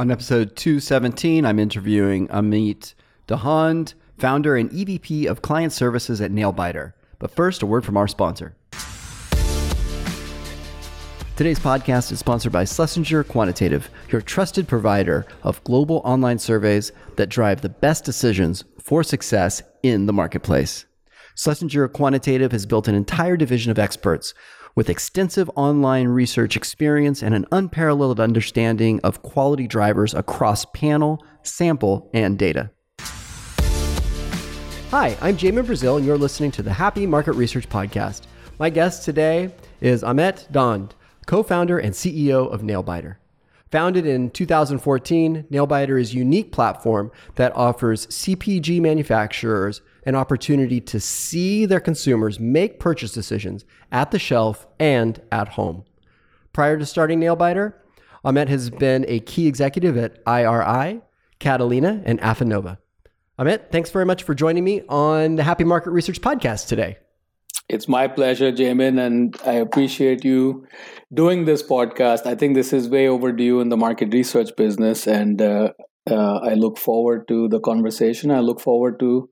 On episode 217, I'm interviewing Amit Dhand, founder and EVP of Client Services at Nailbiter. But first, a word from our sponsor. Today's podcast is sponsored by Schlesinger Quantitative, your trusted provider of global online surveys that drive the best decisions for success in the marketplace. Schlesinger Quantitative has built an entire division of experts with extensive online research experience and an unparalleled understanding of quality drivers across panel, sample, and data. Hi, I'm Jamin Brazil, and you're listening to the Happy Market Research Podcast. My guest today is Amit Dhand, co founder and CEO of Nailbiter. Founded in 2014, Nailbiter is a unique platform that offers CPG manufacturers an opportunity to see their consumers make purchase decisions at the shelf and at home. Prior to starting Nailbiter, Amit has been a key executive at IRI, Catalina, and Affinnova. Amit, thanks very much for joining me on the Happy Market Research Podcast today. It's my pleasure, Jamin, and I appreciate you doing this podcast. I think this is way overdue in the market research business, and uh, uh, I look forward to the conversation. I look forward to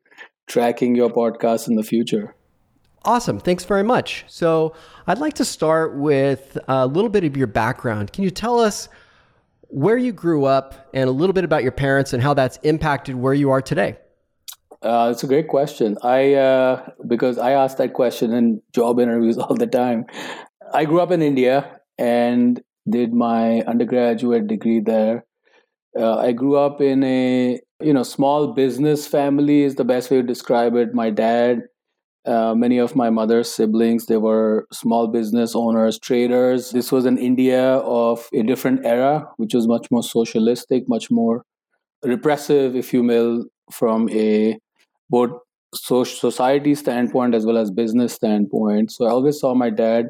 tracking your podcast in the future. Awesome. Thanks very much. So, I'd like to start with a little bit of your background. Can you tell us where you grew up and a little bit about your parents and how that's impacted where you are today? Uh, it's a great question. I uh, because I ask that question in job interviews all the time. I grew up in India and did my undergraduate degree there. Uh, I grew up in a you know small business family is the best way to describe it. My dad, uh, many of my mother's siblings, they were small business owners, traders. This was an India of a different era, which was much more socialistic, much more repressive, if you will, from a both society standpoint as well as business standpoint. So I always saw my dad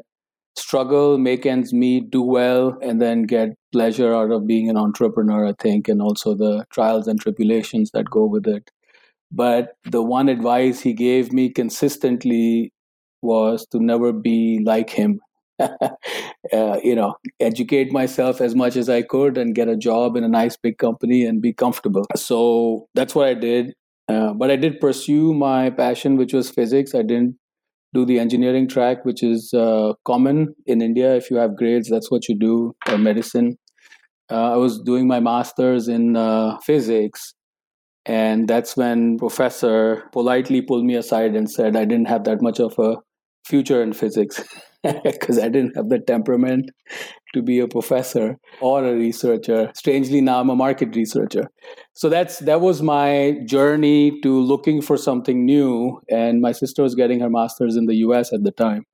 struggle, make ends meet, do well, and then get pleasure out of being an entrepreneur, I think, and also the trials and tribulations that go with it. But the one advice he gave me consistently was to never be like him. uh, you know, educate myself as much as I could and get a job in a nice big company and be comfortable. So that's what I did. Uh, but I did pursue my passion, which was physics. I didn't do the engineering track, which is uh, common in India. If you have grades, that's what you do, or medicine. Uh, I was doing my master's in uh, physics, and that's when professor politely pulled me aside and said I didn't have that much of a future in physics because I didn't have the temperament to be a professor or a researcher. Strangely, now I'm a market researcher. So that's that was my journey to looking for something new. And my sister was getting her master's in the US at the time.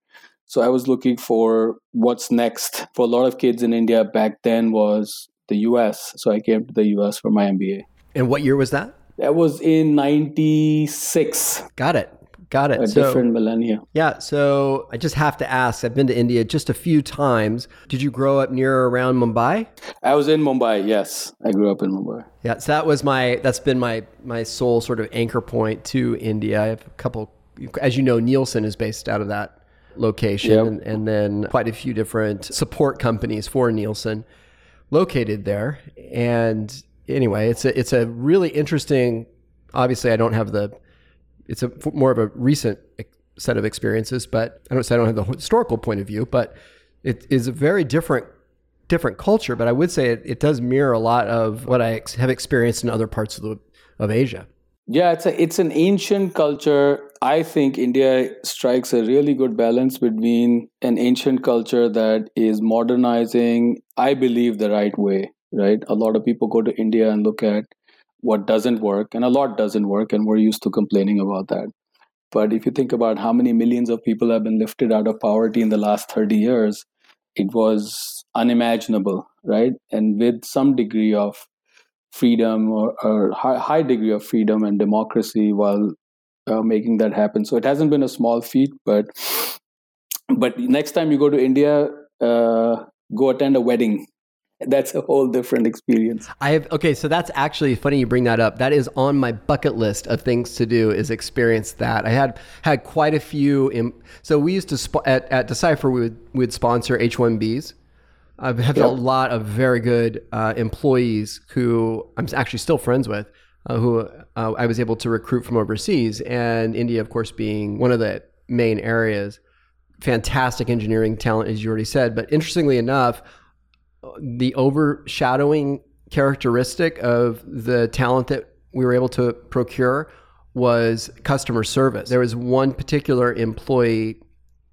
So I was looking for what's next. For a lot of kids in India back then was the US. So I came to the US for my MBA. And what year was that? That was in 96. Got it. Got it. A so, different millennia. Yeah. So I just have to ask I've been to India just a few times. Did you grow up near or around Mumbai? I was in Mumbai, yes. I grew up in Mumbai. Yeah. So that was my, that's been my, my sole sort of anchor point to India. I have a couple, as you know, Nielsen is based out of that location yep. and, and then quite a few different support companies for Nielsen located there. And anyway, it's a, it's a really interesting, obviously I don't have the, it's a more of a recent set of experiences, but I don't say I don't have the historical point of view, but it is a very different different culture. But I would say it, it does mirror a lot of what I ex- have experienced in other parts of the of Asia. Yeah, it's a it's an ancient culture. I think India strikes a really good balance between an ancient culture that is modernizing, I believe, the right way. Right, a lot of people go to India and look at what doesn't work, and a lot doesn't work, and we're used to complaining about that. But if you think about how many millions of people have been lifted out of poverty in the last 30 years, it was unimaginable, right? And with some degree of freedom or, or high, high, degree of freedom and democracy while uh, making that happen. So it hasn't been a small feat, but but next time you go to India, uh, go attend a wedding that's a whole different experience. I have okay, so that's actually funny you bring that up. That is on my bucket list of things to do is experience that. I had had quite a few. In, so we used to sp- at, at Decipher we would we would sponsor H1Bs I have yep. a lot of very good uh, employees who I'm actually still friends with, uh, who uh, I was able to recruit from overseas, and India, of course, being one of the main areas. Fantastic engineering talent, as you already said. But interestingly enough, the overshadowing characteristic of the talent that we were able to procure was customer service. There was one particular employee,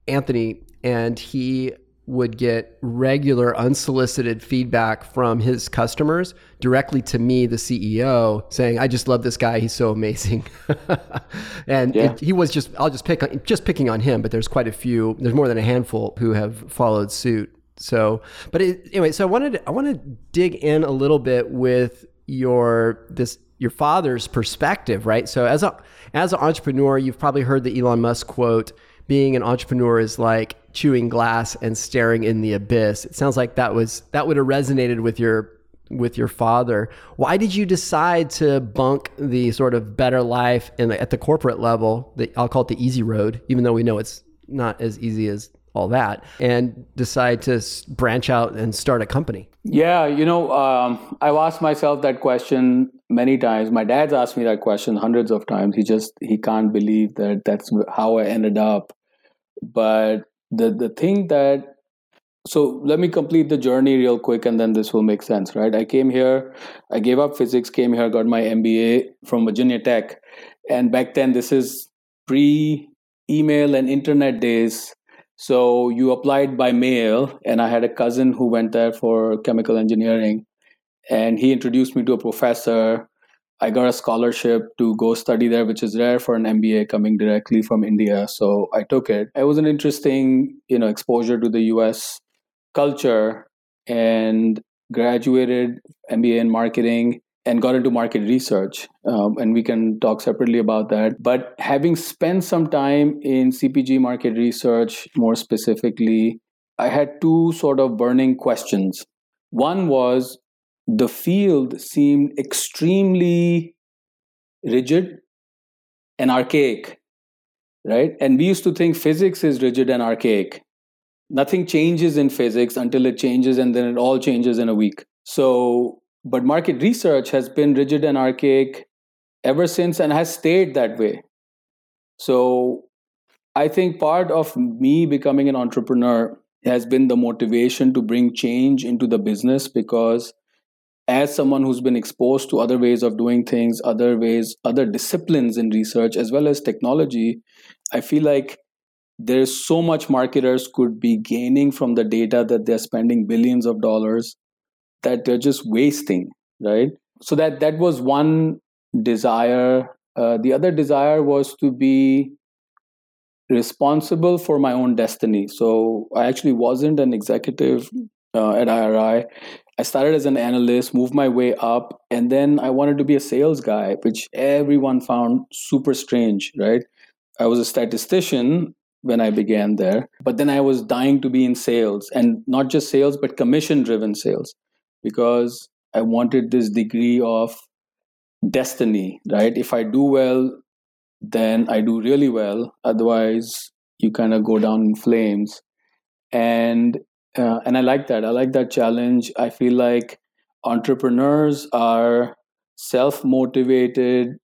Anthony, and he would get regular unsolicited feedback from his customers directly to me the CEO saying I just love this guy he's so amazing and yeah. it, he was just I'll just pick on just picking on him but there's quite a few there's more than a handful who have followed suit so but it, anyway so I wanted I want to dig in a little bit with your this your father's perspective right so as a as an entrepreneur you've probably heard the Elon Musk quote being an entrepreneur is like chewing glass and staring in the abyss. It sounds like that was that would have resonated with your with your father. Why did you decide to bunk the sort of better life the, at the corporate level? The, I'll call it the easy road, even though we know it's not as easy as all that, and decide to branch out and start a company. Yeah, you know, um, I've asked myself that question many times. My dad's asked me that question hundreds of times. He just he can't believe that that's how I ended up. But the the thing that so let me complete the journey real quick and then this will make sense right i came here i gave up physics came here got my mba from virginia tech and back then this is pre email and internet days so you applied by mail and i had a cousin who went there for chemical engineering and he introduced me to a professor I got a scholarship to go study there, which is rare for an MBA coming directly from India. So I took it. It was an interesting, you know, exposure to the US culture and graduated MBA in marketing and got into market research. Um, and we can talk separately about that. But having spent some time in CPG market research, more specifically, I had two sort of burning questions. One was the field seemed extremely rigid and archaic, right? And we used to think physics is rigid and archaic. Nothing changes in physics until it changes, and then it all changes in a week. So, but market research has been rigid and archaic ever since and has stayed that way. So, I think part of me becoming an entrepreneur has been the motivation to bring change into the business because as someone who's been exposed to other ways of doing things, other ways, other disciplines in research, as well as technology, I feel like there's so much marketers could be gaining from the data that they're spending billions of dollars that they're just wasting, right? So that that was one desire. Uh, the other desire was to be responsible for my own destiny. So I actually wasn't an executive uh, at IRI. I started as an analyst, moved my way up, and then I wanted to be a sales guy, which everyone found super strange, right? I was a statistician when I began there, but then I was dying to be in sales and not just sales, but commission driven sales because I wanted this degree of destiny, right? If I do well, then I do really well. Otherwise, you kind of go down in flames. And uh, and I like that. I like that challenge. I feel like entrepreneurs are self motivated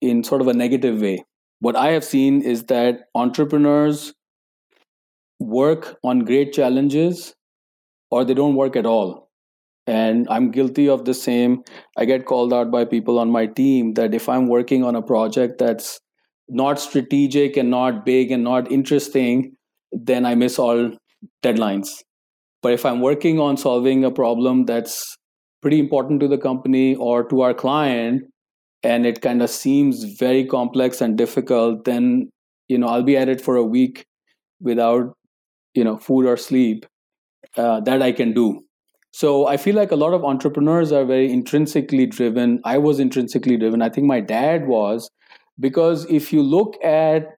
in sort of a negative way. What I have seen is that entrepreneurs work on great challenges or they don't work at all. And I'm guilty of the same. I get called out by people on my team that if I'm working on a project that's not strategic and not big and not interesting, then I miss all deadlines. But if I'm working on solving a problem that's pretty important to the company or to our client, and it kind of seems very complex and difficult, then you know I'll be at it for a week without you know food or sleep. Uh, that I can do. So I feel like a lot of entrepreneurs are very intrinsically driven. I was intrinsically driven. I think my dad was because if you look at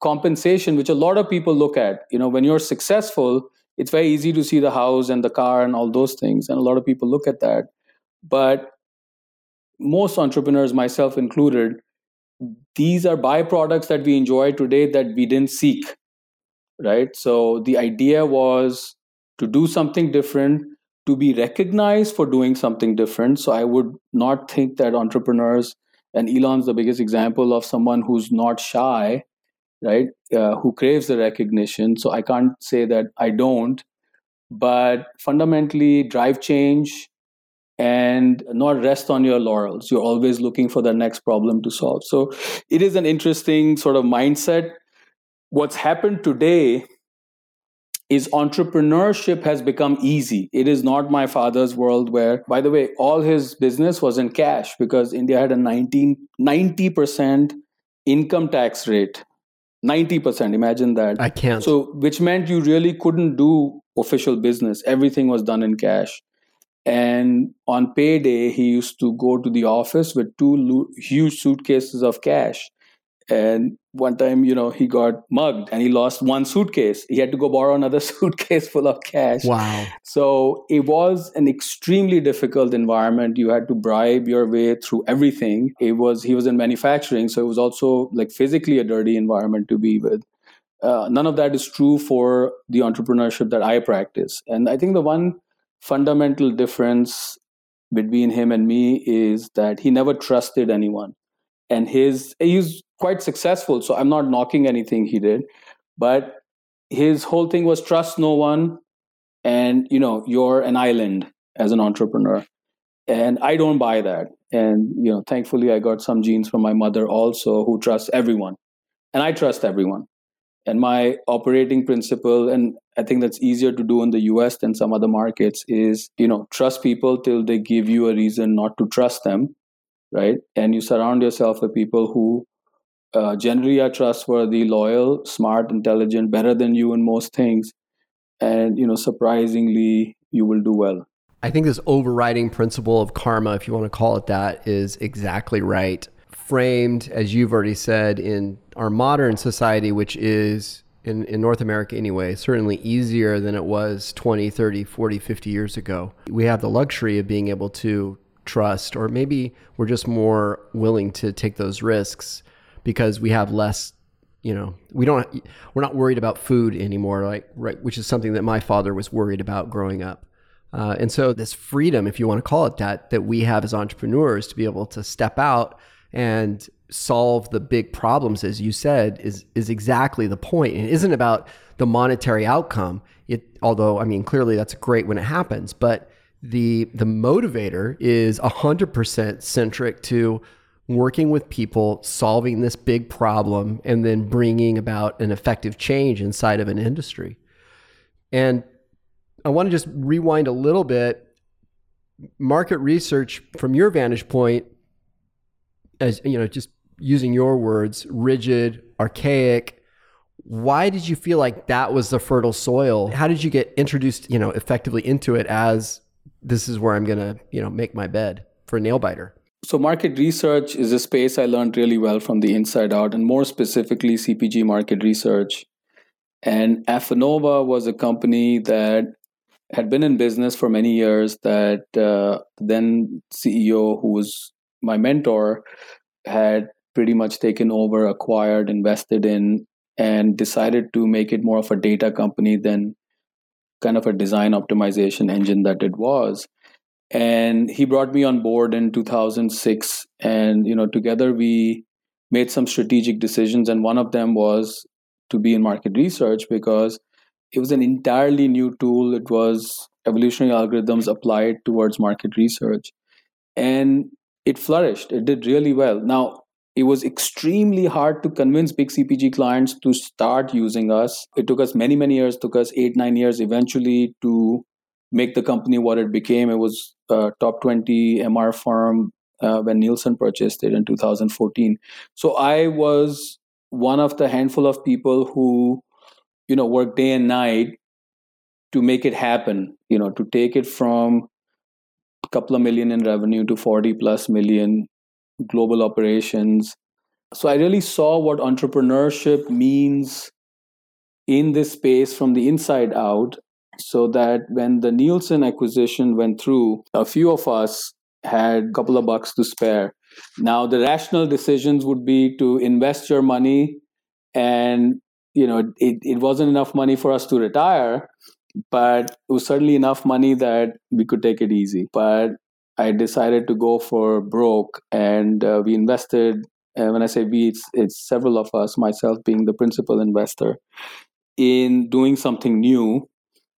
compensation, which a lot of people look at, you know, when you're successful, it's very easy to see the house and the car and all those things and a lot of people look at that but most entrepreneurs myself included these are byproducts that we enjoy today that we didn't seek right so the idea was to do something different, to be recognized for doing something different. So I would not think that entrepreneurs, and Elon's the biggest example of someone who's not shy, right? Uh, who craves the recognition. So I can't say that I don't, but fundamentally, drive change and not rest on your laurels. You're always looking for the next problem to solve. So it is an interesting sort of mindset. What's happened today is entrepreneurship has become easy. It is not my father's world where, by the way, all his business was in cash because India had a 19, 90% income tax rate. 90%, imagine that. I can't. So, which meant you really couldn't do official business. Everything was done in cash. And on payday, he used to go to the office with two huge suitcases of cash. And one time, you know, he got mugged and he lost one suitcase. He had to go borrow another suitcase full of cash. Wow. So it was an extremely difficult environment. You had to bribe your way through everything. It was, he was in manufacturing. So it was also like physically a dirty environment to be with. Uh, none of that is true for the entrepreneurship that I practice. And I think the one fundamental difference between him and me is that he never trusted anyone and his he's quite successful so i'm not knocking anything he did but his whole thing was trust no one and you know you're an island as an entrepreneur. And i don't buy that. And you know thankfully i got some genes from my mother also who trusts everyone. And i trust everyone. And my operating principle, and I think that's easier to do in the US than some other markets, is you know, trust people till they give you a reason not to trust them, right? And you surround yourself with people who uh, generally are trustworthy, loyal, smart, intelligent, better than you in most things. And you know, surprisingly, you will do well. I think this overriding principle of karma, if you want to call it that, is exactly right framed, as you've already said, in our modern society, which is in, in North America anyway, certainly easier than it was 20, 30, 40, 50 years ago. We have the luxury of being able to trust, or maybe we're just more willing to take those risks because we have less you know we don't we're not worried about food anymore like right which is something that my father was worried about growing up uh, and so this freedom if you want to call it that that we have as entrepreneurs to be able to step out and solve the big problems, as you said, is is exactly the point. It isn't about the monetary outcome. It, although I mean, clearly that's great when it happens, but the the motivator is hundred percent centric to working with people, solving this big problem, and then bringing about an effective change inside of an industry. And I want to just rewind a little bit. Market research, from your vantage point, as you know, just using your words, rigid, archaic. Why did you feel like that was the fertile soil? How did you get introduced, you know, effectively into it as this is where I'm going to, you know, make my bed for a nail biter? So, market research is a space I learned really well from the inside out, and more specifically, CPG market research. And Affinnova was a company that had been in business for many years. That uh, then CEO, who was my mentor had pretty much taken over, acquired, invested in, and decided to make it more of a data company than kind of a design optimization engine that it was. And he brought me on board in 2006, and you know, together we made some strategic decisions, and one of them was to be in market research because it was an entirely new tool. It was evolutionary algorithms applied towards market research. And it flourished. It did really well. Now, it was extremely hard to convince big CPG clients to start using us. It took us many, many years, took us eight, nine years eventually to make the company what it became. It was a top 20 MR firm uh, when Nielsen purchased it in 2014. So I was one of the handful of people who, you know, worked day and night to make it happen, you know, to take it from a couple of million in revenue to 40 plus million global operations. So I really saw what entrepreneurship means in this space from the inside out. So that when the Nielsen acquisition went through, a few of us had a couple of bucks to spare. Now, the rational decisions would be to invest your money, and you know, it, it wasn't enough money for us to retire, but it was certainly enough money that we could take it easy. But I decided to go for broke, and uh, we invested. And when I say we, it's, it's several of us, myself being the principal investor, in doing something new.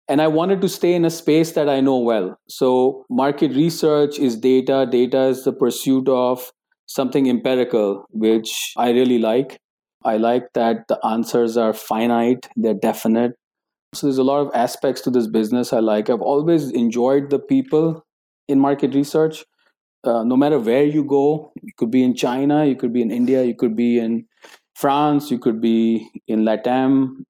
And I wanted to stay in a space that I know well. So, market research is data, data is the pursuit of something empirical, which I really like. I like that the answers are finite, they're definite. So there's a lot of aspects to this business I like. I've always enjoyed the people in market research. Uh, no matter where you go, you could be in China, you could be in India, you could be in France, you could be in Latam,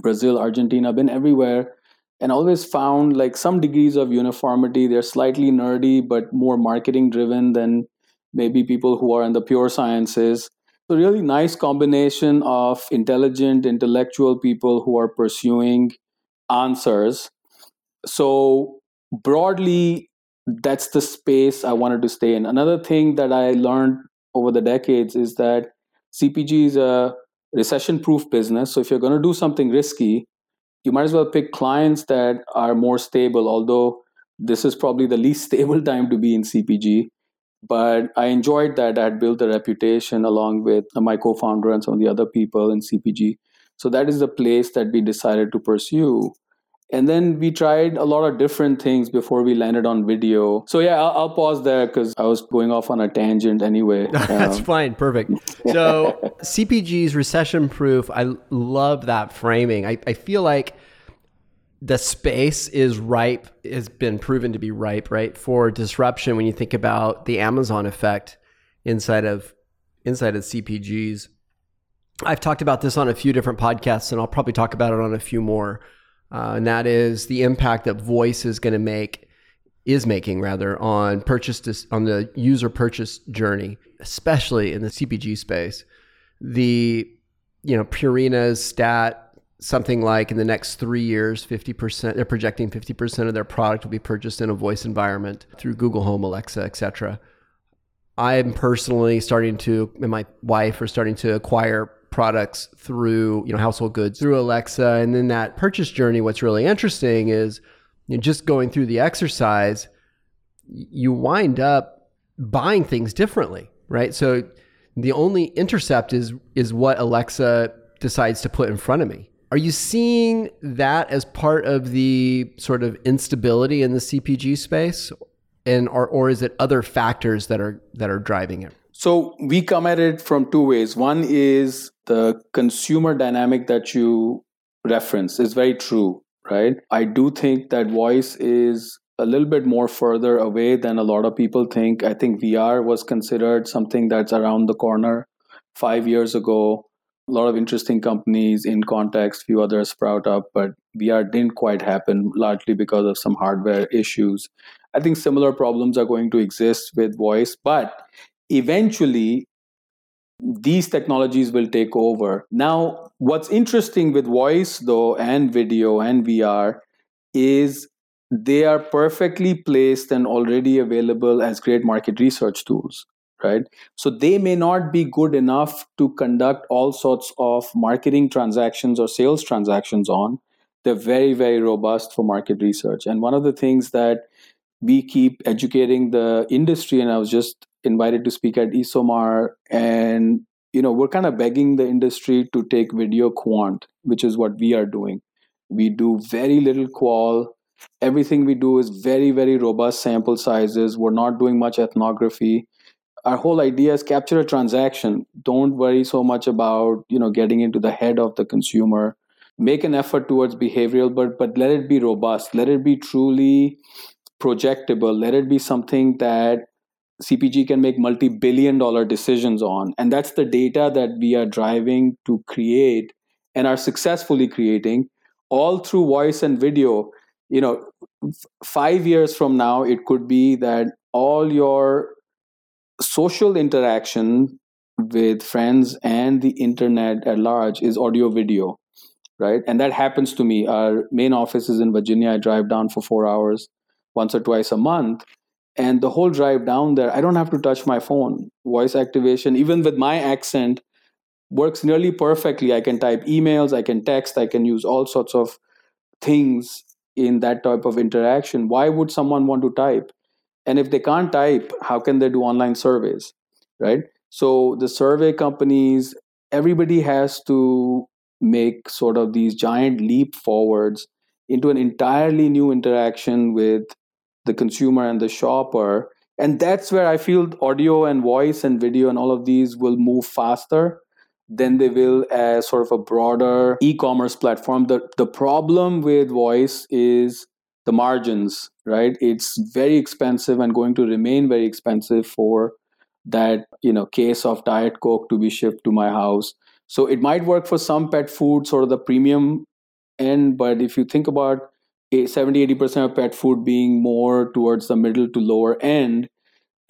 Brazil, Argentina, been everywhere and always found like some degrees of uniformity. They're slightly nerdy, but more marketing driven than maybe people who are in the pure sciences. So, really nice combination of intelligent, intellectual people who are pursuing answers. So, broadly, that's the space I wanted to stay in. Another thing that I learned over the decades is that CPG is a recession proof business. So, if you're going to do something risky, you might as well pick clients that are more stable, although this is probably the least stable time to be in CPG but I enjoyed that. I had built a reputation along with my co founder and some of the other people in CPG. So that is the place that we decided to pursue. And then we tried a lot of different things before we landed on video. So yeah, I'll, I'll pause there because I was going off on a tangent anyway. That's um, fine, perfect. So CPG's recession proof. I love that framing. I, I feel like the space is ripe has been proven to be ripe right for disruption when you think about the amazon effect inside of inside of cpgs i've talked about this on a few different podcasts and i'll probably talk about it on a few more uh, and that is the impact that voice is going to make is making rather on purchase dis- on the user purchase journey especially in the cpg space the you know purina's stat something like in the next three years, 50%, they're projecting 50% of their product will be purchased in a voice environment through Google Home, Alexa, etc. I'm personally starting to, and my wife are starting to acquire products through, you know, household goods through Alexa. And then that purchase journey, what's really interesting is you know, just going through the exercise, you wind up buying things differently, right? So the only intercept is is what Alexa decides to put in front of me are you seeing that as part of the sort of instability in the CPG space, and or, or is it other factors that are that are driving it? So we come at it from two ways. One is the consumer dynamic that you reference is very true, right? I do think that voice is a little bit more further away than a lot of people think. I think VR was considered something that's around the corner five years ago a lot of interesting companies inContext, few others sprout up, but VR didn't quite happen largely because of some hardware issues. I think similar problems are going to exist with voice, but eventually these technologies will take over. Now, what's interesting with voice though and video and VR is they are perfectly placed and already available as great market research tools right? So they may not be good enough to conduct all sorts of marketing transactions or sales transactions on. They're very, very robust for market research. And one of the things that we keep educating the industry, and I was just invited to speak at ESOMAR, and you know, we're kind of begging the industry to take video quant, which is what we are doing. We do very little qual. Everything we do is very, very robust sample sizes. We're not doing much ethnography our whole idea is capture a transaction don't worry so much about you know getting into the head of the consumer make an effort towards behavioral but but let it be robust let it be truly projectable let it be something that cpg can make multi-billion dollar decisions on and that's the data that we are driving to create and are successfully creating all through voice and video. You know f- 5 years from now it could be that all your social interaction with friends and the internet at large is audio video right? And that happens to me. Our main office is in virginia. I drive down for four hours once or twice a month and the whole drive down there i don't have to touch my phone voice activation even with my accent works nearly perfectly i can type emails i can text i can use all sorts of things in that type of interaction, why would someone want to type? And if they can't type, how can they do online surveys, right? So the survey companies, everybody has to make sort of these giant leap forwards into an entirely new interaction with the consumer and the shopper. And that's where I feel audio and voice and video and all of these will move faster than they will as sort of a broader e-commerce platform. The the problem with voice is the margins, right? It's very expensive and going to remain very expensive for that, you know, case of diet coke to be shipped to my house. So it might work for some pet food, sort of the premium end, but if you think about 70 80% of pet food being more towards the middle to lower end,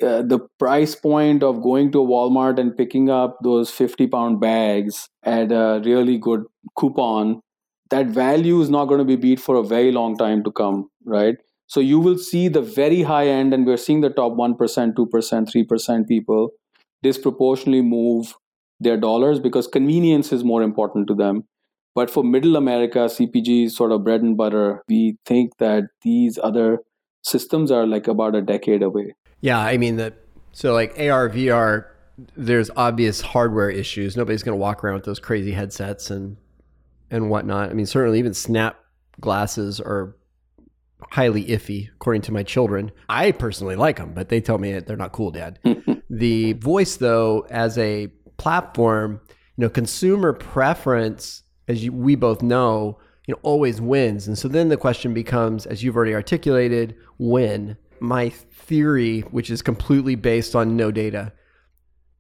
uh, the price point of going to a Walmart and picking up those 50 pound bags at a really good coupon, that value is not going to be beat for a very long time to come, right? So you will see the very high end, and we're seeing the top 1%, 2%, 3% people disproportionately move their dollars because convenience is more important to them. But for middle America, CPG is sort of bread and butter. We think that these other systems are like about a decade away. Yeah, I mean that. So like AR, VR, there's obvious hardware issues. Nobody's going to walk around with those crazy headsets and and whatnot. I mean, certainly even Snap glasses are highly iffy, according to my children. I personally like them, but they tell me they're not cool, Dad. the voice, though, as a platform, you know, consumer preference, as you, we both know, you know, always wins. And so then the question becomes, as you've already articulated, when my theory, which is completely based on no data,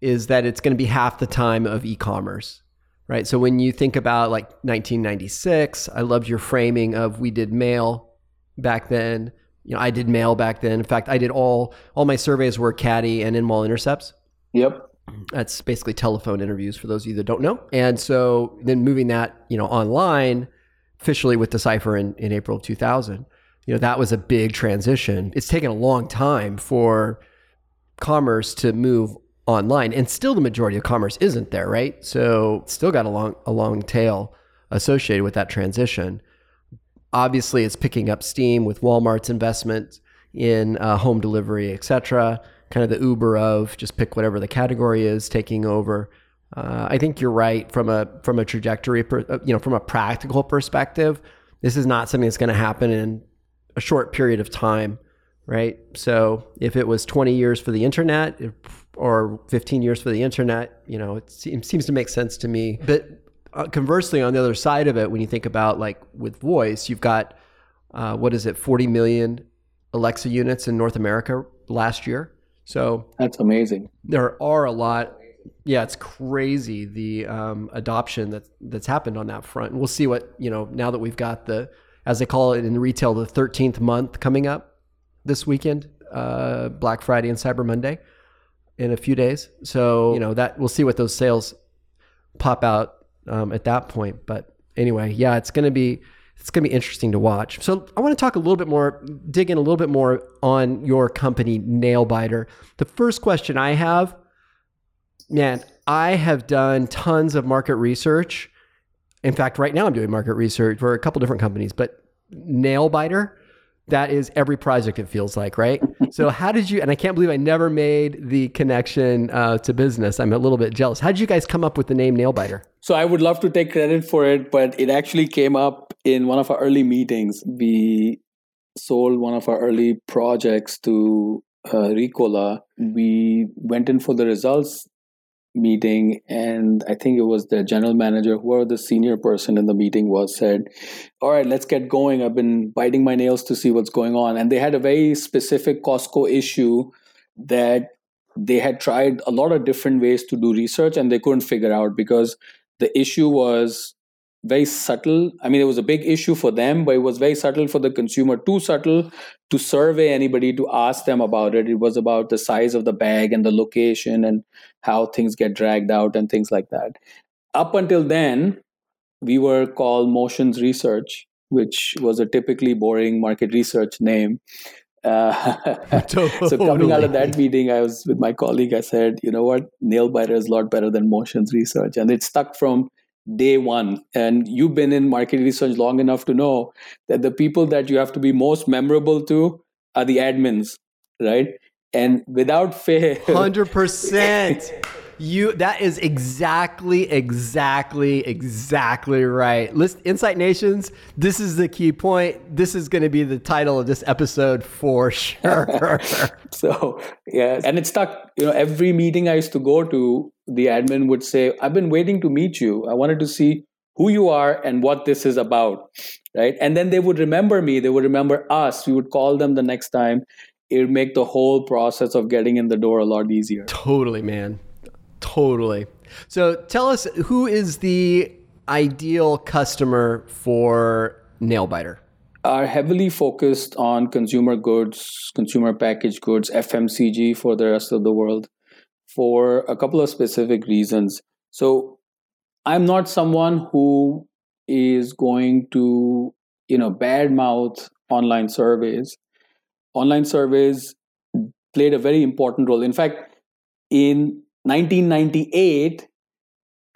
is that it's going to be half the time of e-commerce, right? So when you think about like 1996, I loved your framing of we did mail back then. You know, I did mail back then. In fact, I did all all my surveys were CATI and in mall intercepts. Yep. That's basically telephone interviews for those of you that don't know. And so then moving that, you know, online officially with Decipher in, in April of 2000 you know that was a big transition. It's taken a long time for commerce to move online and still the majority of commerce isn't there right? So still got a long a long tail associated with that transition. Obviously it's picking up steam with walmart's investment in uh, home delivery etc kind of the uber of just pick whatever the category is taking over uh, i think you're right from a from a trajectory per, uh, you know from a practical perspective this is not something that's going to happen in a short period of time, right? So if it was 20 years for the internet or 15 years for the internet, you know, it seems, to make sense to me. But uh, conversely, on the other side of it, when you think about like with voice, you've got uh, what is it, 40 million Alexa units in North America last year. So that's amazing. There are a lot. Yeah, it's crazy the um, adoption that that's happened on that front. And we'll see what you know now that we've got the as they call it in retail, the 13th month coming up this weekend, uh, Black Friday and Cyber Monday in a few days. So, you know, that we'll see what those sales pop out um, at that point. But anyway, yeah, it's going to be it's going to be interesting to watch. So I want to talk a little bit more, dig in a little bit more on your company, Nailbiter. The first question I have, man, I have done tons of market research in fact, right now I'm doing market research for a couple different companies, but Nailbiter, that is every project it feels like, right? so how did you? And I can't believe I never made the connection uh, to business. I'm a little bit jealous. How did you guys come up with the name Nailbiter? So I would love to take credit for it, but it actually came up in one of our early meetings. We sold one of our early projects to uh, Ricola. We went in for the results meeting and i think it was the general manager whoever the senior person in the meeting was said all right let's get going. I've been biting my nails to see what's going on. And they had a very specific costco issue that they had tried a lot of different ways to do research and they couldn't figure out because the issue was very subtle. I mean, it was a big issue for them, but it was very subtle for the consumer, too subtle to survey anybody to ask them about it. It was about the size of the bag and the location and how things get dragged out and things like that. Up until then, we were called Motions Research, which was a typically boring market research name. Uh, totally. so coming out of that meeting, I was with my colleague. I said, you know what, Nailbiter is a lot better than Motions Research, and it stuck from day one. And you've been in market research long enough to know that the people that you have to be most memorable to are the admins, right? And without fail, 100%. You that is exactly, exactly, exactly right. List Insight Nations, this is the key point. This is going to be the title of this episode for sure. so yeah, and it stuck. You know, every meeting I used to go to, the admin would say, I've been waiting to meet you. I wanted to see who you are and what this is about. Right. And then they would remember me, they would remember us. We would call them the next time. It would make the whole process of getting in the door a lot easier. Totally, man. Totally. So tell us who is the ideal customer for Nailbiter? Are heavily focused on consumer goods, consumer packaged goods, FMCG for the rest of the world for a couple of specific reasons. So I'm not someone who is going to, you know, badmouth online surveys. Online surveys played a very important role. In fact, in 1998,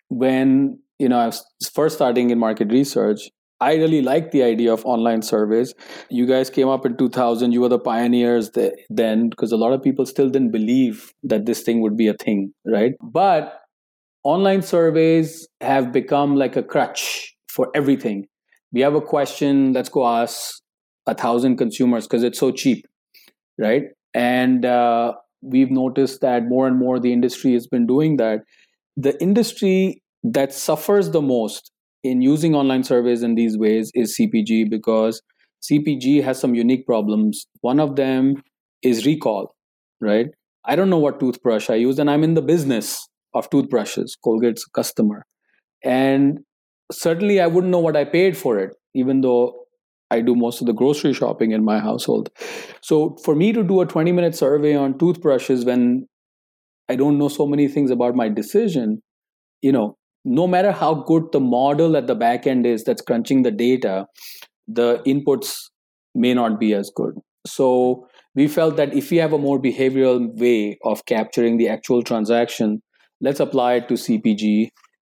when you know I was first starting in market research, I really like the idea of online surveys. You guys came up in 2000. You were the pioneers then because a lot of people still didn't believe that this thing would be a thing, right? But online surveys have become like a crutch for everything. We have a question, let's go ask a thousand consumers because it's so cheap, right? And uh, we've noticed that more and more the industry has been doing that. The industry that suffers the most in using online surveys in these ways is CPG because CPG has some unique problems. One of them is recall, right? I don't know what toothbrush I use, and I'm in the business of toothbrushes. Colgate's a customer. And certainly I wouldn't know what I paid for it, even though I do most of the grocery shopping in my household. So for me to do a 20 minute survey on toothbrushes when I don't know so many things about my decision, you know, no matter how good the model at the back end is that's crunching the data, the inputs may not be as good. So we felt that if we have a more behavioral way of capturing the actual transaction, let's apply it to CPG.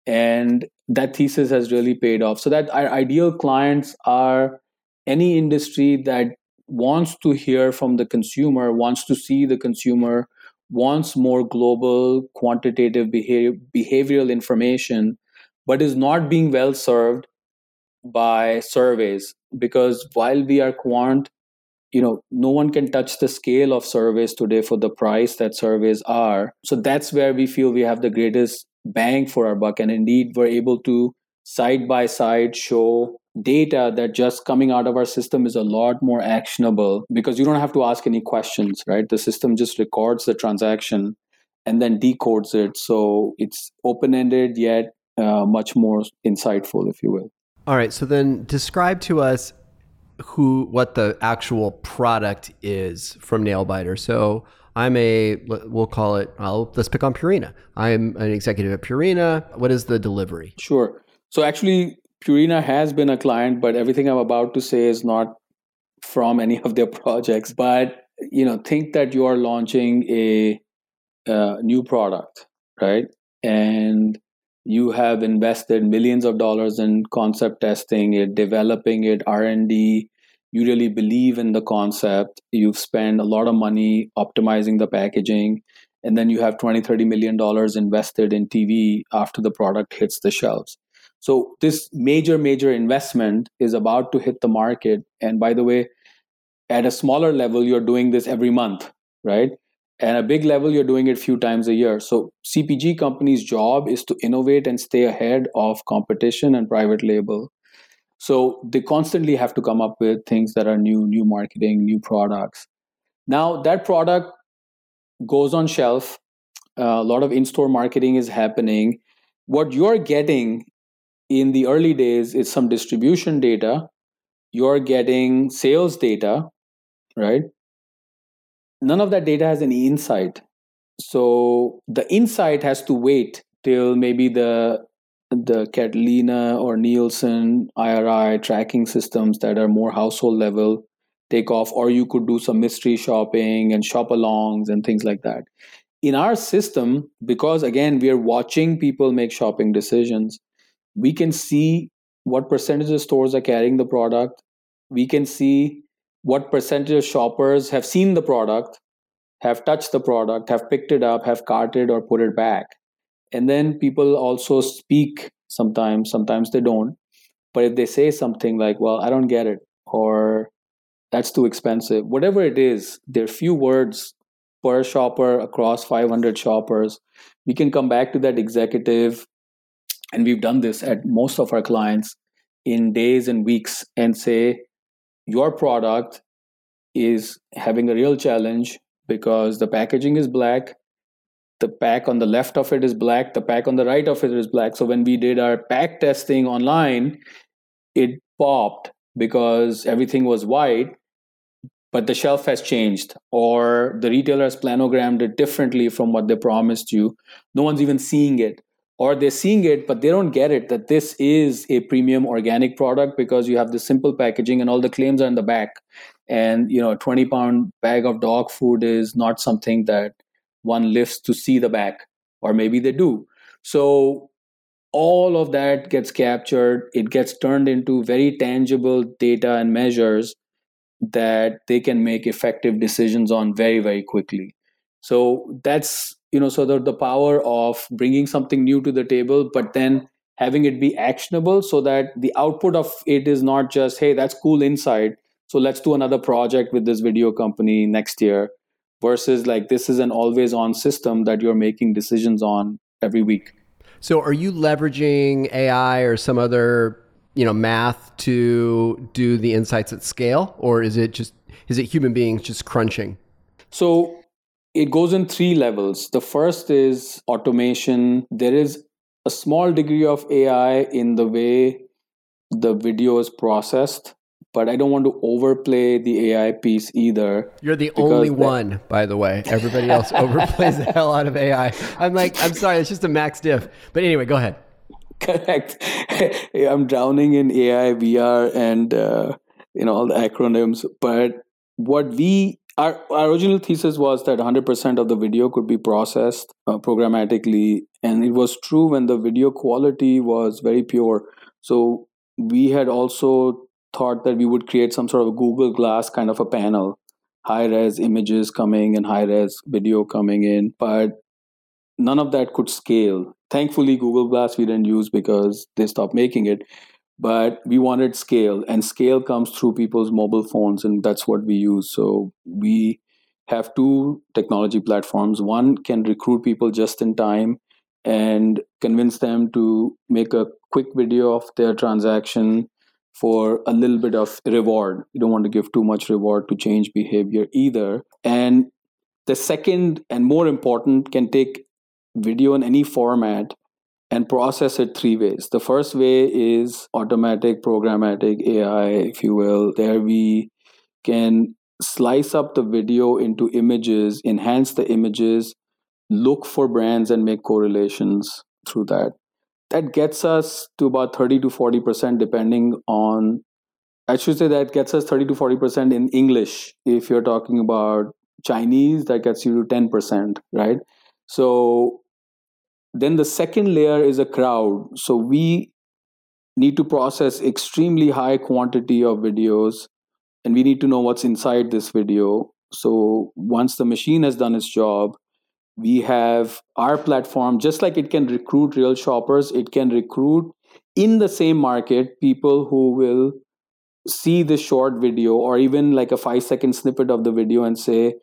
And that thesis has really paid off. So that our ideal clients are any industry that wants to hear from the consumer, wants to see the consumer, wants more global quantitative behavior, behavioral information, but is not being well served by surveys. Because while we are quant, you know, no one can touch the scale of surveys today for the price that surveys are. So that's where we feel we have the greatest bang for our buck. And indeed, we're able to side by side show data that just coming out of our system is a lot more actionable because you don't have to ask any questions, right? The system just records the transaction and then decodes it. So it's open ended yet uh, much more insightful, if you will. All right. So then describe to us who what the actual product is from Nailbiter. So I'm a we'll call it. I'll, let's pick on Purina. I'm an executive at Purina. What is the delivery? Sure. So actually, Purina has been a client, but everything I'm about to say is not from any of their projects. But you know, think that you are launching a, new product, right? And you have invested millions of dollars in concept testing it, developing it, R and D. You really believe in the concept. You've spent a lot of money optimizing the packaging, and then you have 20, 30 million dollars invested in TV after the product hits the shelves so this major, major investment is about to hit the market. And by the way, at a smaller level, you're doing this every month, right? And a big level, you're doing it a few times a year. So CPG companies' job is to innovate and stay ahead of competition and private label. So they constantly have to come up with things that are new, new marketing, new products. Now that product goes on shelf. Uh, a lot of in-store marketing is happening. What you're getting in the early days it's some distribution data. You're getting sales data right? None of that data has any insight. So the insight has to wait till maybe the the Catalina or Nielsen IRI tracking systems that are more household level take off, or you could do some mystery shopping and shop alongs and things like that. In our system, because again, we are watching people make shopping decisions, we can see what percentage of stores are carrying the product. We can see what percentage of shoppers have seen the product, have touched the product, have picked it up, have carted or put it back. And then people also speak sometimes, sometimes they don't. But if they say something like, well, I don't get it, or that's too expensive, whatever it is, there are few words per shopper across 500 shoppers. We can come back to that executive, and we've done this at most of our clients in days and weeks, and say, your product is having a real challenge because the packaging is black the pack on the left of it is black the pack on the right of it is black. So when we did our pack testing online it popped because everything was white but the shelf has changed or the retailer has planogrammed it differently from what they promised you. No one's even seeing it or they're seeing it but they don't get it that this is a premium organic product because you have the simple packaging and all the claims are in the back. And you know a 20 pound bag of dog food is not something that one lifts to see the back or maybe they do. So all of that gets captured. It gets turned into very tangible data and measures that they can make effective decisions on very very quickly. So that's you know so the, the power of bringing something new to the table but then having it be actionable so that the output of it is not just hey that's cool insight so let's do another project with this video company next year versus like this is an always on system that you're making decisions on every week. So are you leveraging ai or some other you know math to do the insights at scale or is it just is it human beings just crunching? So it goes in three levels. The first is automation. There is a small degree of AI in the way the video is processed, but I don't want to overplay the AI piece either. You're the only one, by the way. Everybody else overplays the hell out of AI. I'm like, I'm sorry, it's just a max diff. But anyway, go ahead. Correct. I'm drowning in AI, VR, and uh, you know all the acronyms. But what we our, our original thesis was that 100% of the video could be processed uh, programmatically and it was true when the video quality was very pure. So we had also thought that we would create some sort of google glass kind of a panel. High res images coming and high res video coming in but none of that could scale. Thankfully google glass we didn't use because they stopped making it but we wanted scale and scale comes through people's mobile phones and that's what we use. So we have two technology platforms. One can recruit people just in time and convince them to make a quick video of their transaction for a little bit of reward. You don't want to give too much reward to change behavior either. And the second and more important can take video in any format and process it three ways. The first way is automatic programmatic AI, if you will. There we can slice up the video into images, enhance the images, look for brands, and make correlations through that. That gets us to about 30 to 40%, depending on, I should say that gets us 30 to 40% in English. If you're talking about Chinese, that gets you to 10%, right? So then the second layer is a crowd. So we need to process extremely high quantity of videos and we need to know what's inside this video. So once the machine has done its job, we have our platform, just like it can recruit real shoppers, it can recruit in the same market people who will see the short video or even like a five second snippet of the video and say,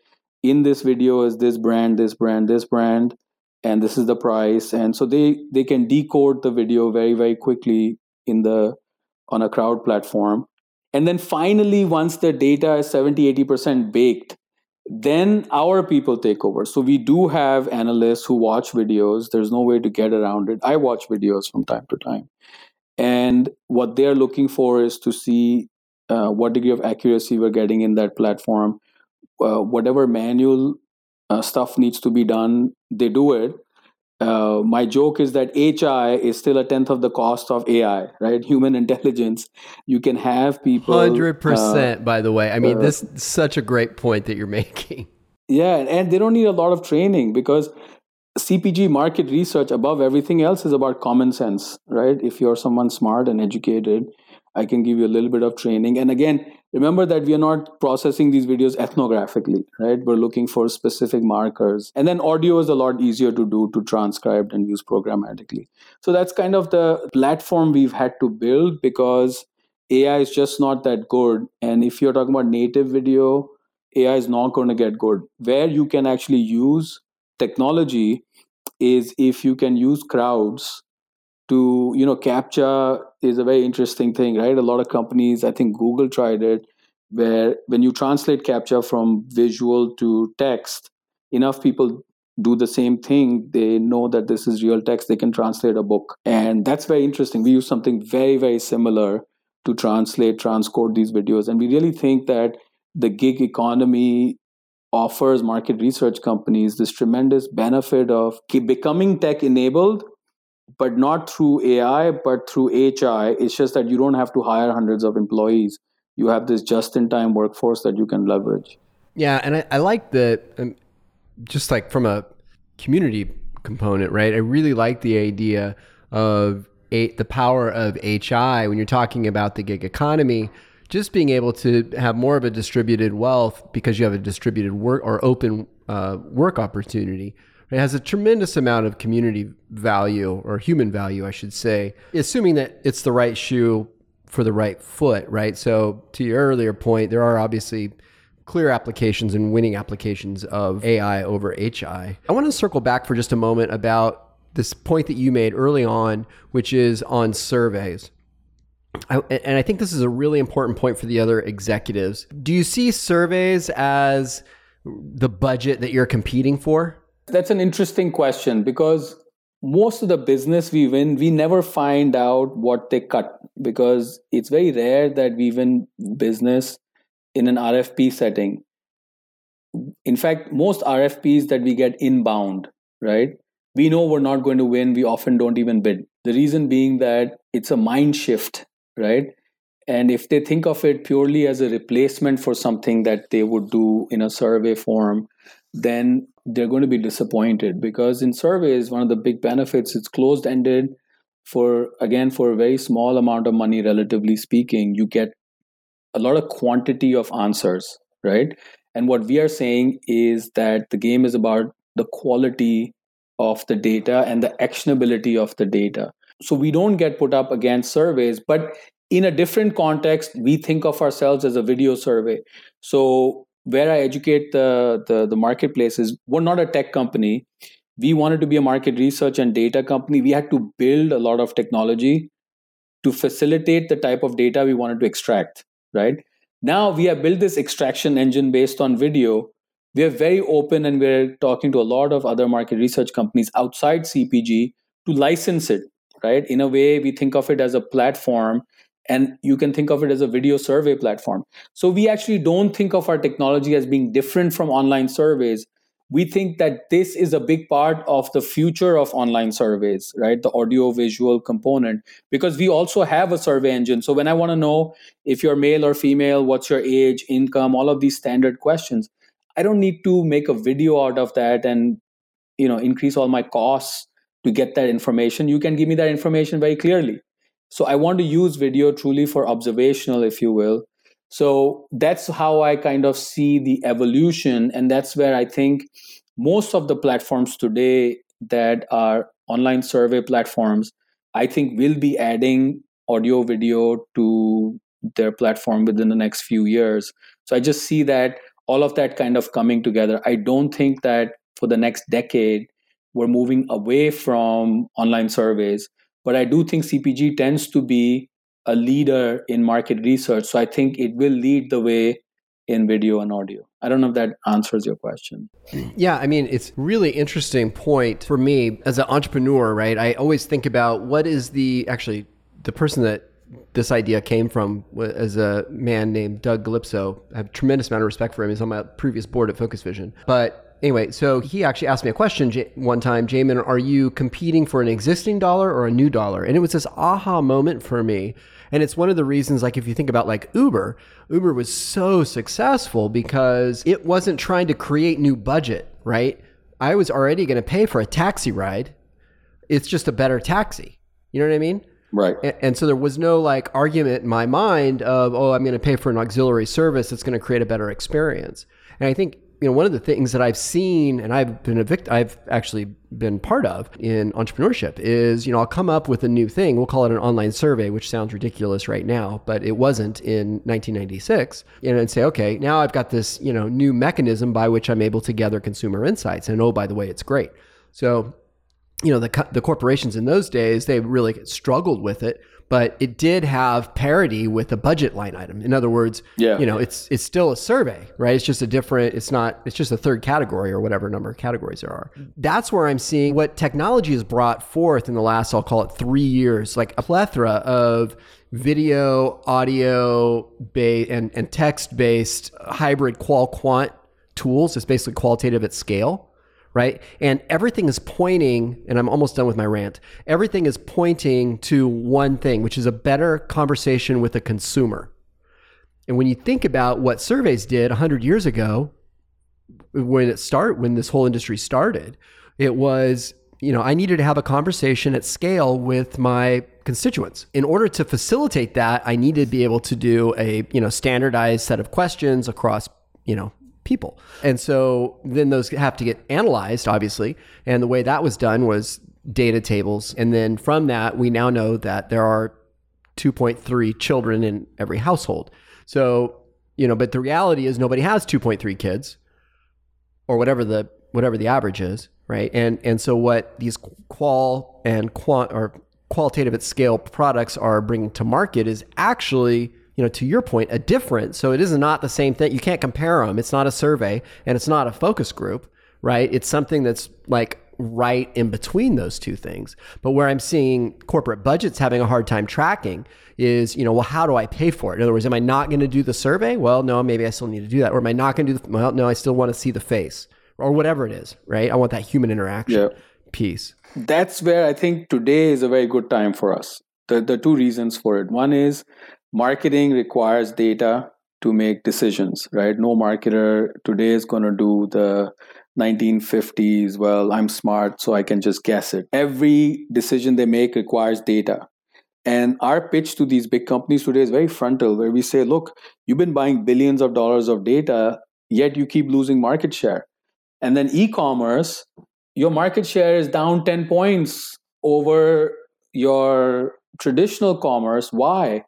in this video is this brand, this brand, this brand and this is the price. And so they they can decode the video very very quickly in the on a crowd platform. And then finally once the data is 70 80% baked then our people take over. So we do have analysts who watch videos. There's no way to get around it. I watch videos from time to time. And what they're looking for is to see uh, what degree of accuracy we're getting in that platform. Uh, whatever manual uh, stuff needs to be done, they do it. Uh, my joke is that HI is still a tenth of the cost of AI, right? Human intelligence. You can have people. 100%, uh, by the way. I mean, uh, this is such a great point that you're making. Yeah, and they don't need a lot of training because CPG market research above everything else is about common sense, right? If you're someone smart and educated, I can give you a little bit of training. And again, remember that we are not processing these videos ethnographically, right? We're looking for specific markers. And then audio is a lot easier to do to transcribe and use programmatically. So that's kind of the platform we've had to build because AI is just not that good. And if you're talking about native video, AI is not going to get good. Where you can actually use technology is if you can use crowds to you know captcha is a very interesting thing right? A lot of companies i think google tried it where when you translate captcha from visual to text enough people do the same thing. They know that this is real text. They can translate a book. And that's very interesting. We use something very very similar to translate transcode these videos. And we really think that the gig economy offers market research companies this tremendous benefit of becoming tech enabled but not through AI, but through HI. It's just that you don't have to hire hundreds of employees. You have this just in time workforce that you can leverage. Yeah. And I, I like the, um, just like from a community component, right? I really like the idea of a, the power of HI when you're talking about the gig economy. Just being able to have more of a distributed wealth because you have a distributed work or open uh, work opportunity it has a tremendous amount of community value or human value, I should say, assuming that it's the right shoe for the right foot, right? So, to your earlier point, there are obviously clear applications and winning applications of AI over HI. I want to circle back for just a moment about this point that you made early on, which is on surveys. I, and I think this is a really important point for the other executives. Do you see surveys as the budget that you're competing for? That's an interesting question because most of the business we win, we never find out what they cut because it's very rare that we win business in an RFP setting. In fact, most RFPs that we get inbound, right? We know we're not going to win. We often don't even bid. The reason being that it's a mind shift, right? And if they think of it purely as a replacement for something that they would do in a survey form, then they're going to be disappointed because in surveys one of the big benefits it's closed ended for again for a very small amount of money relatively speaking you get a lot of quantity of answers right? And what we are saying is that the game is about the quality of the data and the actionability of the data. So we don't get put up against surveys but in a different context we think of ourselves as a video survey. So where I educate the, the, the we're not a tech company. We wanted to be a market research and data company. We had to build a lot of technology to facilitate the type of data we wanted to extract, right? Now we have built this extraction engine based on video. We are very open and we're talking to a lot of other market research companies outside CPG to license it, right? In a way, we think of it as a platform and you can think of it as a video survey platform. So we actually don't think of our technology as being different from online surveys. We think that this is a big part of the future of online surveys, right? The audio visual component, because we also have a survey engine. So when I want to know if you're male or female, what's your age, income, all of these standard questions, I don't need to make a video out of that and you know increase all my costs to get that information. You can give me that information very clearly so I want to use video truly for observational, if you will. So that's how I kind of see the evolution. And that's where I think most of the platforms today that are online survey platforms, I think will be adding audio video to their platform within the next few years. So I just see that all of that kind of coming together. I don't think that for the next decade, we're moving away from online surveys. But I do think CPG tends to be a leader in market research. So I think it will lead the way in video and audio. I don't know if that answers your question. Yeah, I mean, it's really interesting point for me as an entrepreneur, right? I always think about what is the actually the person that this idea came from as a man named Doug Galipso. I have a tremendous amount of respect for him. He's on my previous board at Focus Vision. But anyway, so he actually asked me a question one time, Jamin, are you competing for an existing dollar or a new dollar? And it was this aha moment for me. And it's one of the reasons, like, if you think about like Uber, Uber was so successful because it wasn't trying to create new budget, right? I was already going to pay for a taxi ride. It's just a better taxi. You know what I mean? Right. And, and so there was no like argument in my mind of, oh, I'm going to pay for an auxiliary service that's going to create a better experience. And I think you know one of the things that I've seen and I've been a victim I've actually been part of in entrepreneurship is you know I'll come up with a new thing. We'll call it an online survey which sounds ridiculous right now but it wasn't in 1996 and say okay now I've got this you know new mechanism by which I'm able to gather consumer insights. And oh by the way it's great. So you know the the corporations in those days they really struggled with it but it did have parity with a budget line item. In other words, yeah. you know, it's it's still a survey, right? It's just a different, it's not, it's just a third category or whatever number of categories there are. That's where I'm seeing what technology has brought forth in the last, I'll call it three years, like a plethora of video, audio based and, and text based hybrid qual quant tools. It's basically qualitative at scale right? And everything is pointing, and I'm almost done with my rant. Everything is pointing to one thing, which is a better conversation with a consumer. And when you think about what surveys did 100 years ago, when it start when this whole industry started, it was you know I needed to have a conversation at scale with my constituents. In order to facilitate that, I needed to be able to do a you know standardized set of questions across you know people. And so then those have to get analyzed, obviously. And the way that was done was data tables. And then from that, we now know that there are 2.3 children in every household. So, you know, but the reality is nobody has 2.3 kids or whatever the whatever the average is, right? And and so what these qual and quant or qualitative at scale products are bringing to market is actually you know, to your point, a different. So it is not the same thing. You can't compare them. It's not a survey and it's not a focus group, right? It's something that's like right in between those two things. But where I'm seeing corporate budgets having a hard time tracking is, you know, well, how do I pay for it? In other words, am I not going to do the survey? Well, no, maybe I still need to do that. Or am I not going to do the, well, no, I still want to see the face or whatever it is, right? I want that human interaction yeah. piece. That's where I think today is a very good time for us. The, the two reasons for it. One is marketing requires data to make decisions, right? No marketer today is going to do the 1950s, well, I'm smart, so I can just guess it. Every decision they make requires data. And our pitch to these big companies today is very frontal, where we say, look, you've been buying billions of dollars of data, yet you keep losing market share. And then e commerce, your market share is down 10 points over your traditional commerce. Why?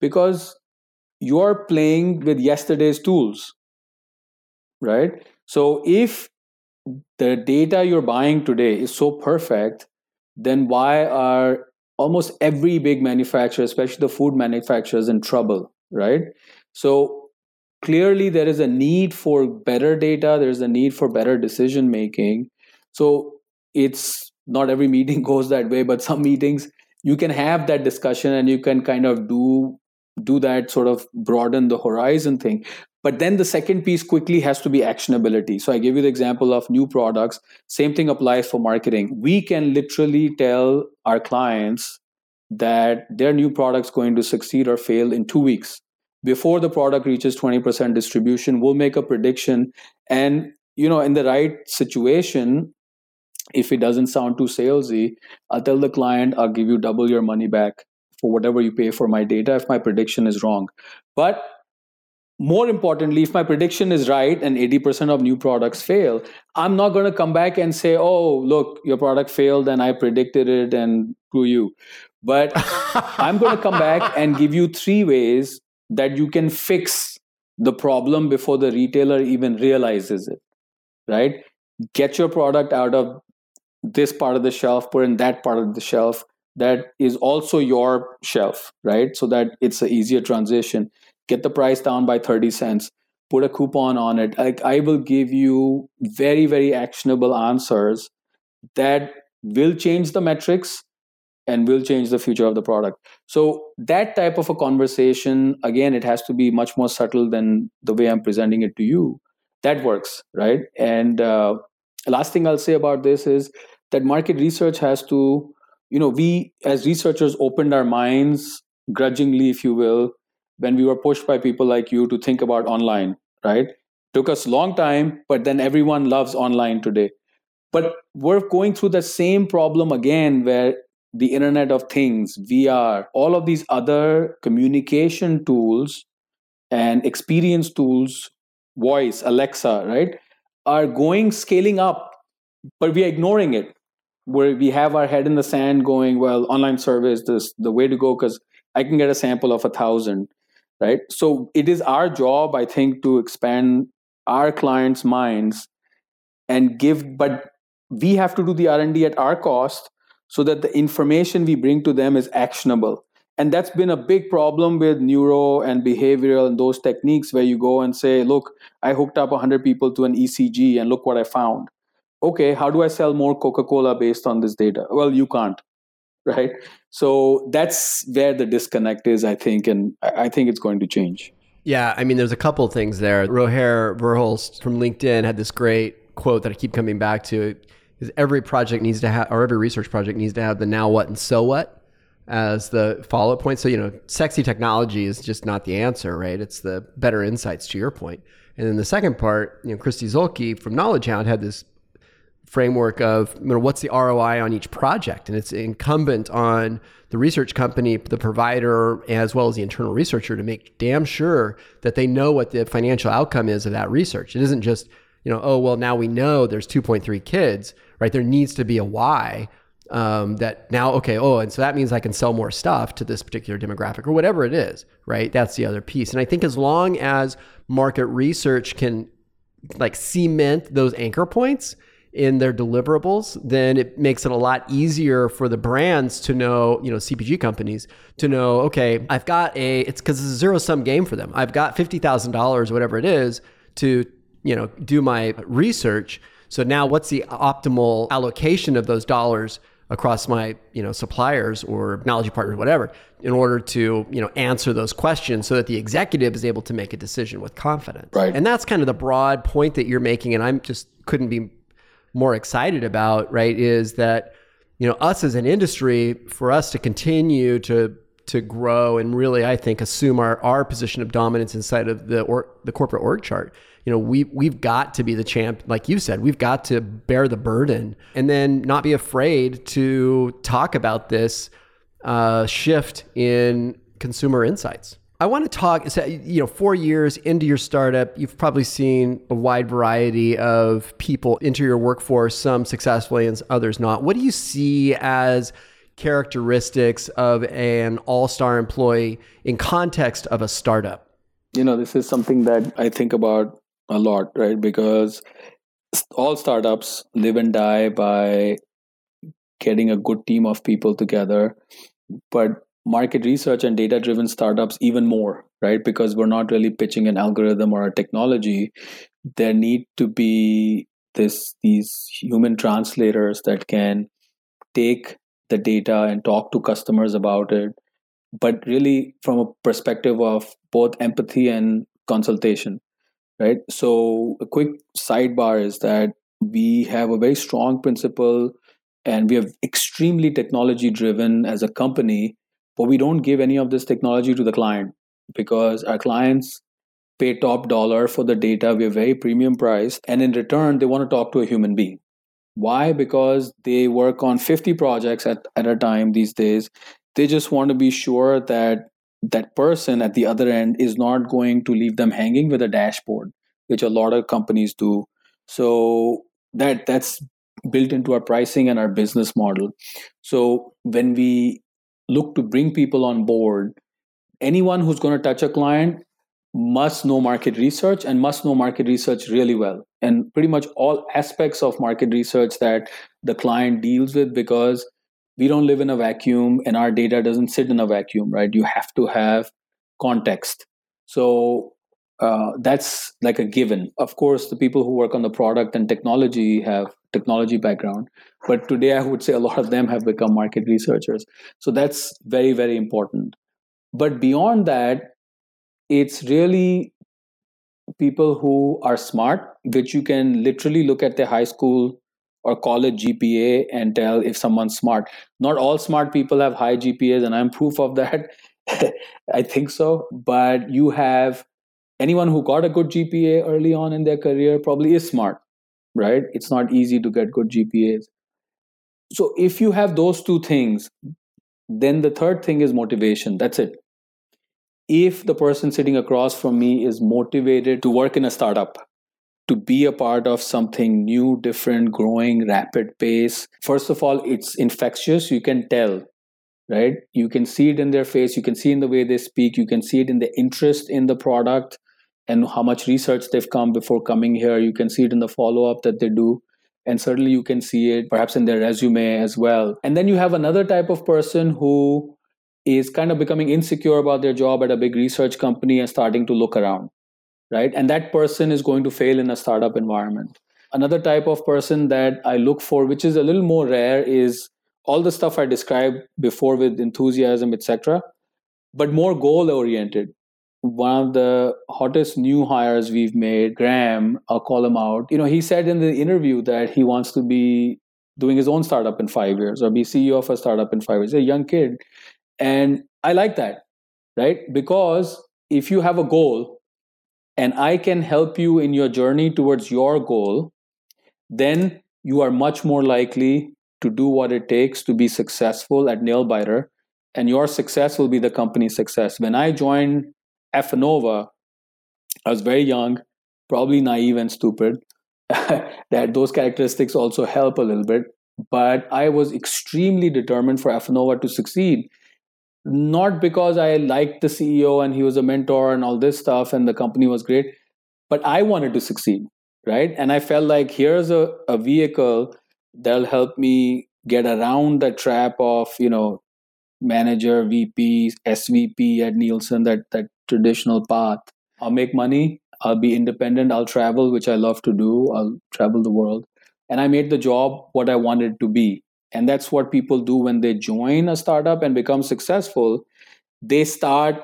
Because you're playing with yesterday's tools right? So if the data you're buying today is so perfect then why are almost every big manufacturer especially the food manufacturers in trouble right? So clearly there is a need for better data there's a need for better decision making. So it's not every meeting goes that way but some meetings you can have that discussion and you can kind of do do that sort of broaden the horizon thing. But then the second piece quickly has to be actionability. So i give you the example of new products. Same thing applies for marketing. We can literally tell our clients that their new product's going to succeed or fail in 2 weeks. Before the product reaches 20% distribution we'll make a prediction. And you know in the right situation if it doesn't sound too salesy i'll tell the client i'll give you double your money back for whatever you pay for my data if my prediction is wrong. But more importantly, if my prediction is right and 80% of new products fail, I'm not going to come back and say, oh, look, your product failed and I predicted it and screw you. But I'm going to come back and give you three ways that you can fix the problem before the retailer even realizes it, right? Get your product out of this part of the shelf, put in that part of the shelf, that is also your shelf, right? So that it's an easier transition. Get the price down by 30 cents, put a coupon on it. Like I will give you very, very actionable answers that will change the metrics and will change the future of the product. So that type of a conversation, again, it has to be much more subtle than the way I'm presenting it to you. That works, right? And uh, last thing I'll say about this is that market research has to you know we as researchers opened our minds grudgingly if you will when we were pushed by people like you to think about online right? Took us long time but then everyone loves online today. But we're going through the same problem again where the internet of things vr all of these other communication tools and experience tools voice alexa right are going scaling up but we are ignoring it where we have our head in the sand going well online service this the way to go because i can get a sample of a thousand right? So it is our job i think to expand our clients minds and give but we have to do the r&d at our cost so that the information we bring to them is actionable. And that's been a big problem with neuro and behavioral and those techniques where you go and say look i hooked up 100 people to an ecg and look what i found okay how do i sell more coca-cola based on this data well you can't right so that's where the disconnect is i think and i think it's going to change yeah i mean there's a couple things there roher verhulst from linkedin had this great quote that i keep coming back to is every project needs to have or every research project needs to have the now what and so what as the follow up point. So, you know, sexy technology is just not the answer, right? It's the better insights to your point. And then the second part, you know, Kristi Zuhlke from Knowledge Hound had this framework of you know, what's the ROI on each project. And it's incumbent on the research company, the provider, as well as the internal researcher to make damn sure that they know what the financial outcome is of that research. It isn't just, you know, oh, well, now we know there's 2.3 kids, right? There needs to be a why um, that now okay oh and so that means i can sell more stuff to this particular demographic or whatever it is right that's the other piece and i think as long as market research can like cement those anchor points in their deliverables then it makes it a lot easier for the brands to know you know cpg companies to know okay i've got a it's because it's a zero sum game for them. I've got $50000 whatever it is to you know do my research. So now what's the optimal allocation of those dollars across my you know suppliers or technology partners whatever in order to you know answer those questions so that the executive is able to make a decision with confidence? Right. And that's kind of the broad point that you're making and i'm just couldn't be more excited about right is that you know us as an industry for us to continue to to grow and really i think assume our, our position of dominance inside of the or the corporate org chart you know, we we've got to be the champ, like you said, we've got to bear the burden, and then not be afraid to talk about this uh, shift in consumer insights. I want to talk. You know, four years into your startup, you've probably seen a wide variety of people enter your workforce, some successfully and others not. What do you see as characteristics of an all-star employee in context of a startup? You know, this is something that I think about a lot, right? Because all startups live and die by getting a good team of people together. But market research and data driven startups, even more, right? Because we're not really pitching an algorithm or a technology. There need to be this these human translators that can take the data and talk to customers about it but really from a perspective of both empathy and consultation right? So, a quick sidebar is that we have a very strong principle and we are extremely technology driven as a company, but we don't give any of this technology to the client because our clients pay top dollar for the data. We are very premium priced, and in return, they want to talk to a human being. Why? Because they work on 50 projects at, at a time these days. They just want to be sure that that person at the other end is not going to leave them hanging with a dashboard which a lot of companies do so that that's built into our pricing and our business model so when we look to bring people on board. Anyone who's going to touch a client must know market research and must know market research really well. And pretty much all aspects of market research that the client deals with because we don't live in a vacuum and our data doesn't sit in a vacuum right? You have to have context. So uh, that's like a given. Of course the people who work on the product and technology have technology background but today i would say a lot of them have become market researchers so that's very very important but beyond that it's really people who are smart which you can literally look at their high school or college GPA and tell if someone's smart. Not all smart people have high GPAs, and I'm proof of that. I think so. But you have anyone who got a good GPA early on in their career probably is smart, right? It's not easy to get good GPAs. So if you have those two things, then the third thing is motivation. That's it. If the person sitting across from me is motivated to work in a startup, to be a part of something new, different, growing, rapid pace, first of all, it's infectious. You can tell, right? You can see it in their face. You can see in the way they speak. You can see it in the interest in the product and how much research they've come before coming here. You can see it in the follow up that they do. And certainly you can see it perhaps in their resume as well. And then you have another type of person who is kind of becoming insecure about their job at a big research company and starting to look around, right? And that person is going to fail in a startup environment. Another type of person that I look for, which is a little more rare, is all the stuff I described before with enthusiasm, etc., but more goal oriented one of the hottest new hires we've made, Graham, I'll call him out. You know, he said in the interview that he wants to be doing his own startup in five years or be CEO of a startup in five years. He's a young kid. And I like that, right? Because if you have a goal and I can help you in your journey towards your goal, then you are much more likely to do what it takes to be successful at Nailbiter. And your success will be the company's success. When I joined Affinnova, I was very young, probably naive and stupid. that those characteristics also help a little bit. But I was extremely determined for Affinnova to succeed. Not because I liked the CEO and he was a mentor and all this stuff and the company was great, but I wanted to succeed, right? And I felt like here's a, a vehicle that'll help me get around the trap of, you know, manager, VP, SVP at Nielsen, that that traditional path. I'll make money, I'll be independent, I'll travel, which I love to do. I'll travel the world. And I made the job what I wanted to be. And that's what people do when they join a startup and become successful. They start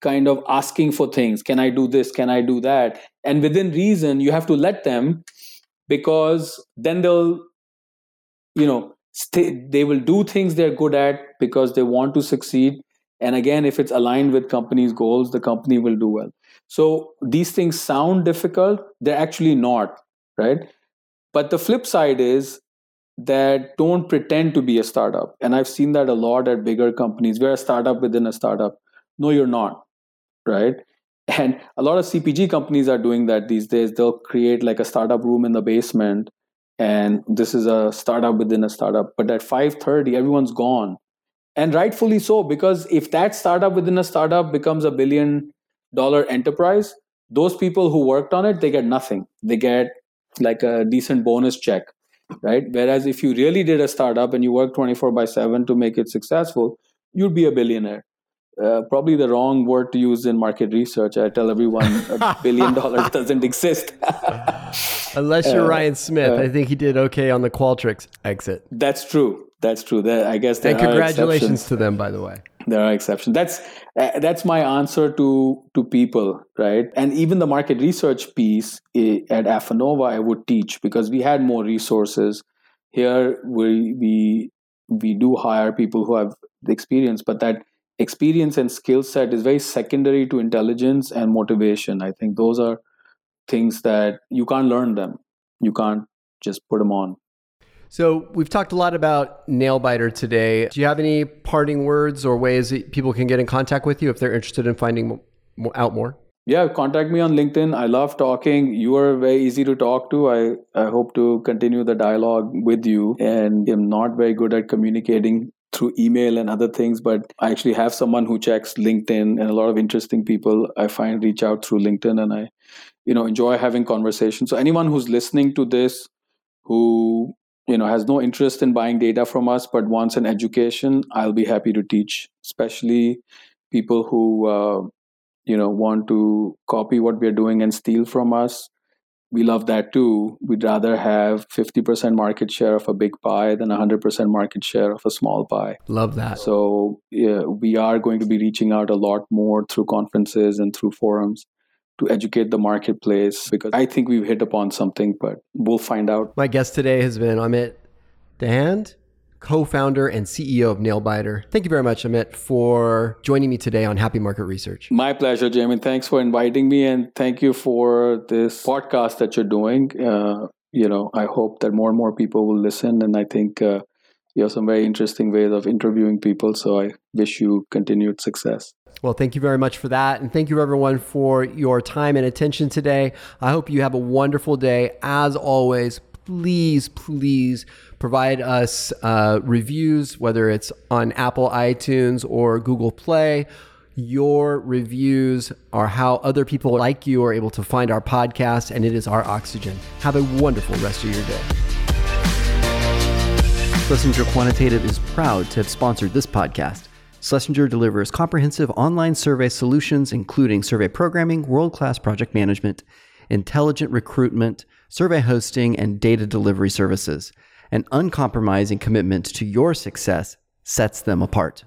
kind of asking for things. Can I do this? Can I do that? And within reason, you have to let them because then they'll, you know, stay, they will do things they're good at because they want to succeed and again if it's aligned with company's goals the company will do well. So these things sound difficult. They're actually not right? But the flip side is that don't pretend to be a startup. And i've seen that a lot at bigger companies. We're a startup within a startup. No you're not right? And a lot of cpg companies are doing that these days. They'll create like a startup room in the basement and this is a startup within a startup. But at 5.30 everyone's gone and rightfully so because if that startup within a startup becomes a billion dollar enterprise those people who worked on it they get nothing they get like a decent bonus check right whereas if you really did a startup and you work 24 by 7 to make it successful you'd be a billionaire uh, probably the wrong word to use in market research. I tell everyone a billion dollars doesn't exist. Unless you're uh, Ryan Smith, uh, I think he did okay on the Qualtrics exit. That's true. That's true. That I guess. and congratulations to them, by the way. There are exceptions. That's uh, that's my answer to to people, right? And even the market research piece eh, at Affinnova, I would teach because we had more resources. Here, we we we do hire people who have the experience, but that experience and skill set is very secondary to intelligence and motivation. I think those are things that you can't learn them. You can't just put them on. So we've talked a lot about Nailbiter today. Do you have any parting words or ways that people can get in contact with you if they're interested in finding out more? Yeah, contact me on LinkedIn. I love talking. You are very easy to talk to. I, I hope to continue the dialogue with you. And I'm not very good at communicating through email and other things, but I actually have someone who checks LinkedIn and a lot of interesting people I find reach out through LinkedIn and I, you know, enjoy having conversations. So anyone who's listening to this who, you know, has no interest in buying data from us but wants an education, I'll be happy to teach, especially people who, uh, you know, want to copy what we're doing and steal from us we love that too. We'd rather have 50% market share of a big pie than 100% market share of a small pie. Love that. So, yeah, we are going to be reaching out a lot more through conferences and through forums to educate the marketplace because I think we've hit upon something, but we'll find out. My guest today has been Amit Dhand co founder and CEO of Nailbiter. Thank you very much, Amit, for joining me today on Happy Market Research. My pleasure, Jamie. Thanks for inviting me, and thank you for this podcast that you're doing. Uh, you know, I hope that more and more people will listen. And I think uh, you have some very interesting ways of interviewing people. So I wish you continued success. Well, thank you very much for that. And thank you, everyone, for your time and attention today. I hope you have a wonderful day. As always, please, please provide us uh, reviews, whether it's on Apple iTunes or Google Play. Your reviews are how other people like you are able to find our podcast, and it is our oxygen. Have a wonderful rest of your day. Schlesinger Quantitative is proud to have sponsored this podcast. Schlesinger delivers comprehensive online survey solutions, including survey programming, world class project management, intelligent recruitment, survey hosting, and data delivery services. An uncompromising commitment to your success sets them apart.